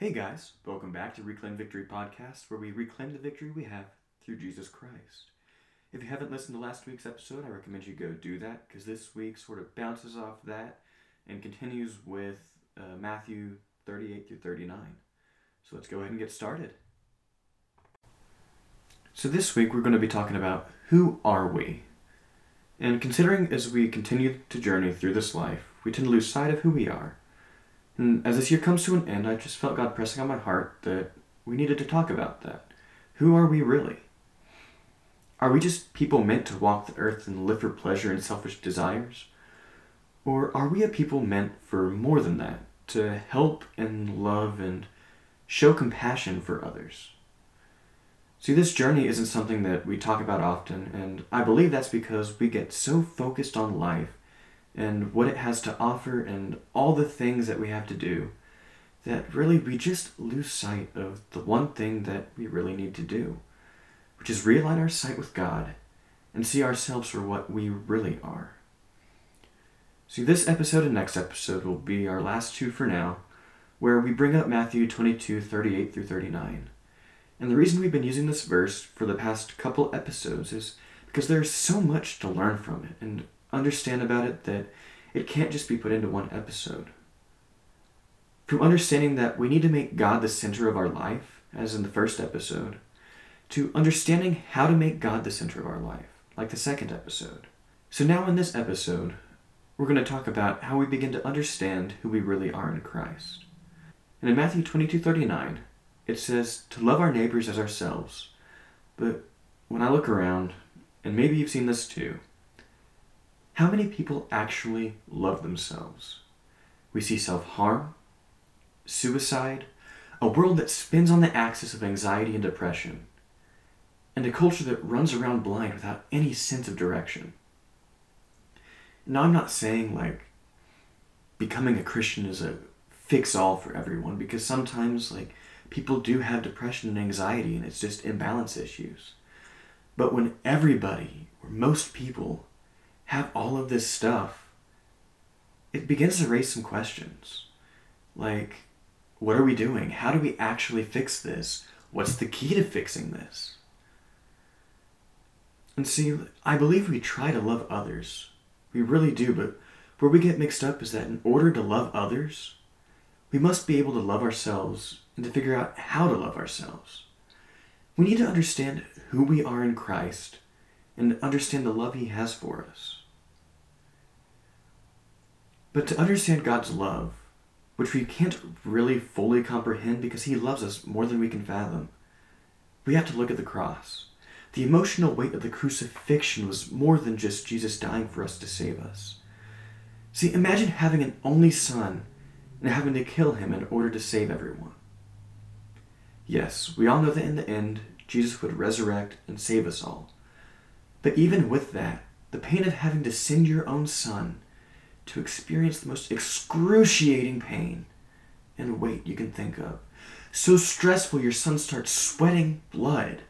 Hey guys, welcome back to Reclaim Victory Podcast, where we reclaim the victory we have through Jesus Christ. If you haven't listened to last week's episode, I recommend you go do that because this week sort of bounces off that and continues with uh, Matthew 38 through 39. So let's go ahead and get started. So this week we're going to be talking about who are we? And considering as we continue to journey through this life, we tend to lose sight of who we are and as this year comes to an end, I just felt God pressing on my heart that we needed to talk about that. Who are we really? Are we just people meant to walk the earth and live for pleasure and selfish desires? Or are we a people meant for more than that, to help and love and show compassion for others? See, this journey isn't something that we talk about often, and I believe that's because we get so focused on life and what it has to offer and all the things that we have to do that really we just lose sight of the one thing that we really need to do, which is realign our sight with God and see ourselves for what we really are. See, this episode and next episode will be our last two for now, where we bring up Matthew 22 38 through 39. And the reason we've been using this verse for the past couple episodes is because there's so much to learn from it, and understand about it that it can't just be put into one episode. From understanding that we need to make God the center of our life, as in the first episode, to understanding how to make God the center of our life, like the second episode. So, now in this episode, we're going to talk about how we begin to understand who we really are in Christ. And in Matthew 22 39, it says to love our neighbors as ourselves. But when I look around, and maybe you've seen this too, how many people actually love themselves? We see self harm, suicide, a world that spins on the axis of anxiety and depression, and a culture that runs around blind without any sense of direction. Now, I'm not saying like becoming a Christian is a fix all for everyone because sometimes like people do have depression and anxiety and it's just imbalance issues. But when everybody or most people have all of this stuff, it begins to raise some questions. Like, what are we doing? How do we actually fix this? What's the key to fixing this? And see, I believe we try to love others. We really do, but where we get mixed up is that in order to love others, we must be able to love ourselves and to figure out how to love ourselves. We need to understand who we are in Christ and understand the love He has for us. But to understand God's love, which we can't really fully comprehend because He loves us more than we can fathom, we have to look at the cross. The emotional weight of the crucifixion was more than just Jesus dying for us to save us. See, imagine having an only son and having to kill him in order to save everyone. Yes, we all know that in the end, Jesus would resurrect and save us all. But even with that, the pain of having to send your own son to experience the most excruciating pain and weight you can think of. So stressful your son starts sweating blood,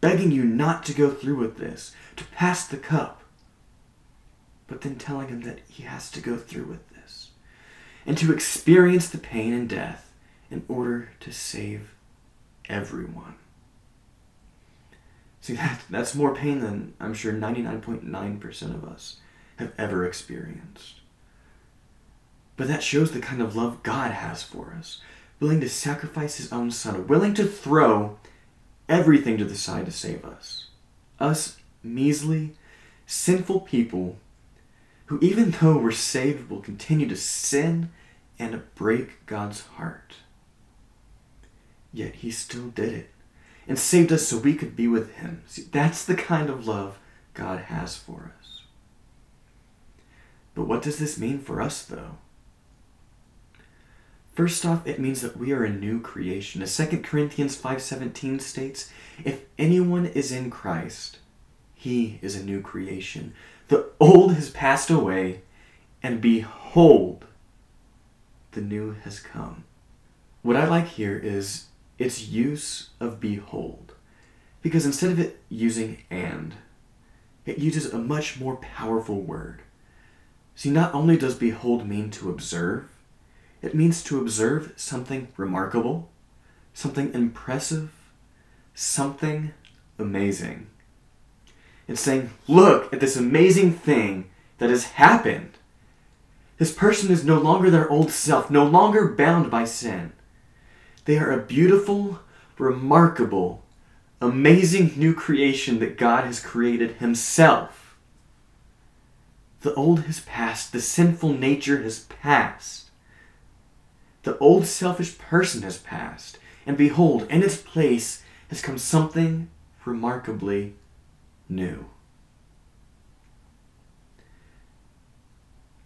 begging you not to go through with this, to pass the cup, but then telling him that he has to go through with this, and to experience the pain and death in order to save everyone. See, that, that's more pain than I'm sure 99.9% of us have ever experienced. But that shows the kind of love God has for us, willing to sacrifice his own son, willing to throw everything to the side to save us. Us measly, sinful people who, even though we're saved, will continue to sin and break God's heart. Yet he still did it and saved us so we could be with him. See, that's the kind of love God has for us. But what does this mean for us, though? First off, it means that we are a new creation. As 2 Corinthians 5:17 states, if anyone is in Christ, he is a new creation. The old has passed away, and behold, the new has come. What I like here is its use of behold. Because instead of it using and, it uses a much more powerful word. See, not only does behold mean to observe, It means to observe something remarkable, something impressive, something amazing. It's saying, look at this amazing thing that has happened. This person is no longer their old self, no longer bound by sin. They are a beautiful, remarkable, amazing new creation that God has created Himself. The old has passed, the sinful nature has passed. The old selfish person has passed, and behold, in its place has come something remarkably new.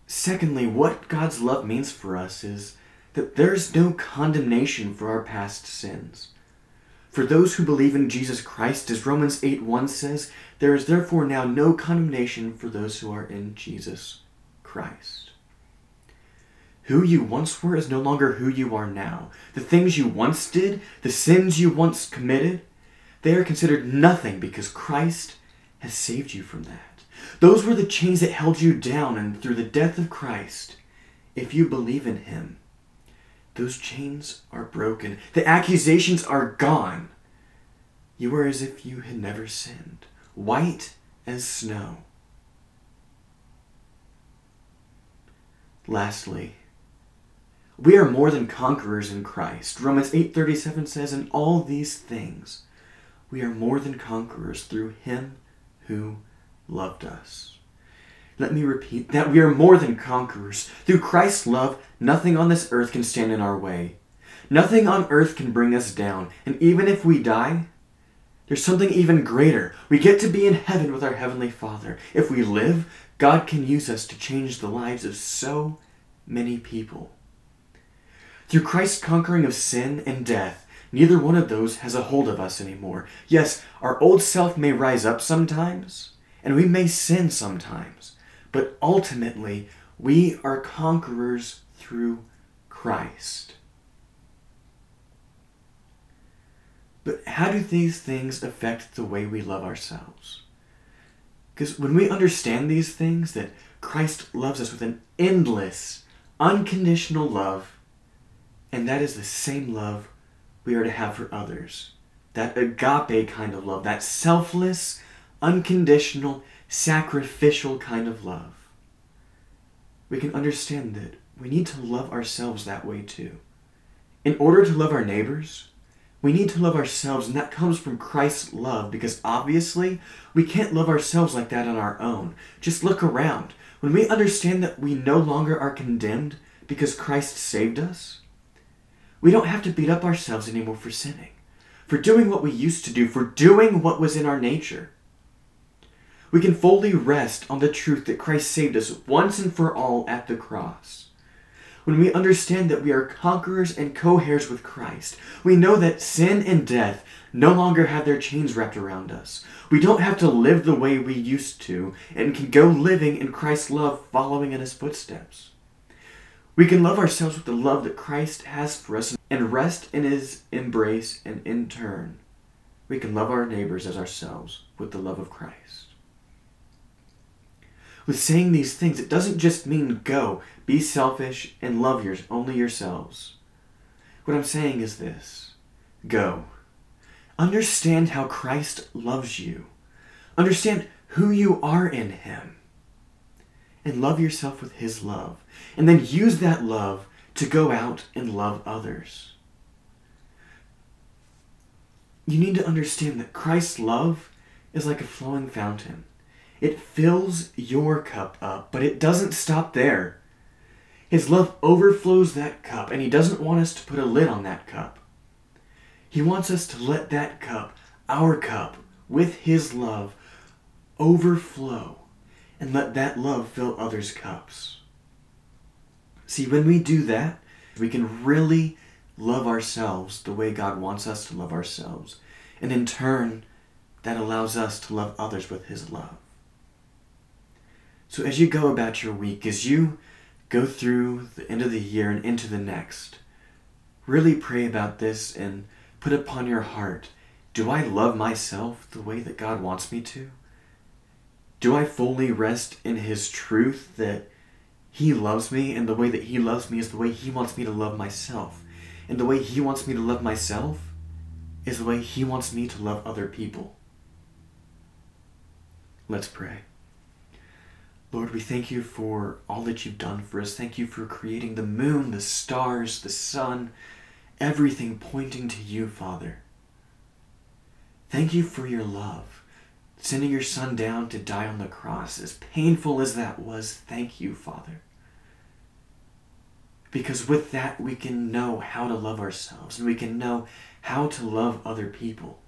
Secondly, what God's love means for us is that there's no condemnation for our past sins. For those who believe in Jesus Christ, as Romans 8 1 says, there is therefore now no condemnation for those who are in Jesus Christ. Who you once were is no longer who you are now. The things you once did, the sins you once committed, they are considered nothing because Christ has saved you from that. Those were the chains that held you down, and through the death of Christ, if you believe in Him, those chains are broken. The accusations are gone. You are as if you had never sinned, white as snow. Lastly, we are more than conquerors in Christ. Romans 8:37 says, "In all these things we are more than conquerors through him who loved us." Let me repeat that we are more than conquerors. Through Christ's love, nothing on this earth can stand in our way. Nothing on earth can bring us down. And even if we die, there's something even greater. We get to be in heaven with our Heavenly Father. If we live, God can use us to change the lives of so many people. Through Christ's conquering of sin and death, neither one of those has a hold of us anymore. Yes, our old self may rise up sometimes, and we may sin sometimes, but ultimately, we are conquerors through Christ. But how do these things affect the way we love ourselves? Because when we understand these things, that Christ loves us with an endless, unconditional love, and that is the same love we are to have for others. That agape kind of love, that selfless, unconditional, sacrificial kind of love. We can understand that we need to love ourselves that way too. In order to love our neighbors, we need to love ourselves, and that comes from Christ's love because obviously we can't love ourselves like that on our own. Just look around. When we understand that we no longer are condemned because Christ saved us, we don't have to beat up ourselves anymore for sinning, for doing what we used to do, for doing what was in our nature. We can fully rest on the truth that Christ saved us once and for all at the cross. When we understand that we are conquerors and co heirs with Christ, we know that sin and death no longer have their chains wrapped around us. We don't have to live the way we used to and can go living in Christ's love, following in his footsteps. We can love ourselves with the love that Christ has for us and rest in his embrace, and in turn, we can love our neighbors as ourselves with the love of Christ. With saying these things, it doesn't just mean go, be selfish, and love yours, only yourselves. What I'm saying is this go. Understand how Christ loves you. Understand who you are in Him. And love yourself with His love and then use that love to go out and love others. You need to understand that Christ's love is like a flowing fountain. It fills your cup up, but it doesn't stop there. His love overflows that cup, and He doesn't want us to put a lid on that cup. He wants us to let that cup, our cup, with His love, overflow and let that love fill others' cups. See, when we do that, we can really love ourselves the way God wants us to love ourselves. And in turn, that allows us to love others with His love. So as you go about your week, as you go through the end of the year and into the next, really pray about this and put upon your heart do I love myself the way that God wants me to? Do I fully rest in His truth that He loves me, and the way that He loves me is the way He wants me to love myself. And the way He wants me to love myself is the way He wants me to love other people. Let's pray. Lord, we thank you for all that you've done for us. Thank you for creating the moon, the stars, the sun, everything pointing to you, Father. Thank you for your love, sending your Son down to die on the cross. As painful as that was, thank you, Father. Because with that, we can know how to love ourselves and we can know how to love other people.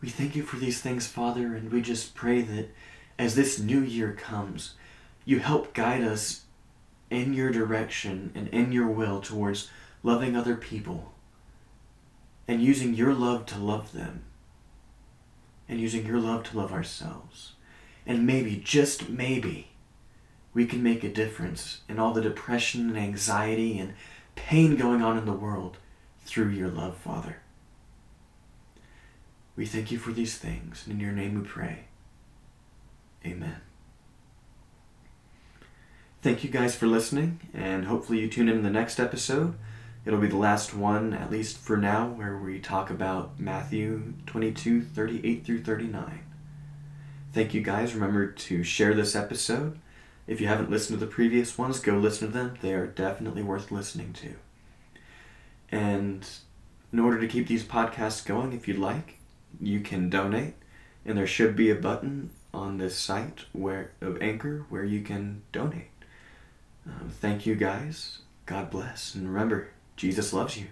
We thank you for these things, Father, and we just pray that as this new year comes, you help guide us in your direction and in your will towards loving other people and using your love to love them and using your love to love ourselves. And maybe, just maybe, we can make a difference in all the depression and anxiety and pain going on in the world through your love, Father. We thank you for these things, and in your name we pray. Amen. Thank you guys for listening, and hopefully you tune in the next episode. It'll be the last one, at least for now, where we talk about Matthew 22 38 through 39. Thank you guys. Remember to share this episode. If you haven't listened to the previous ones, go listen to them. They are definitely worth listening to. And in order to keep these podcasts going, if you'd like, you can donate, and there should be a button on this site where of Anchor where you can donate. Um, thank you guys. God bless, and remember, Jesus loves you.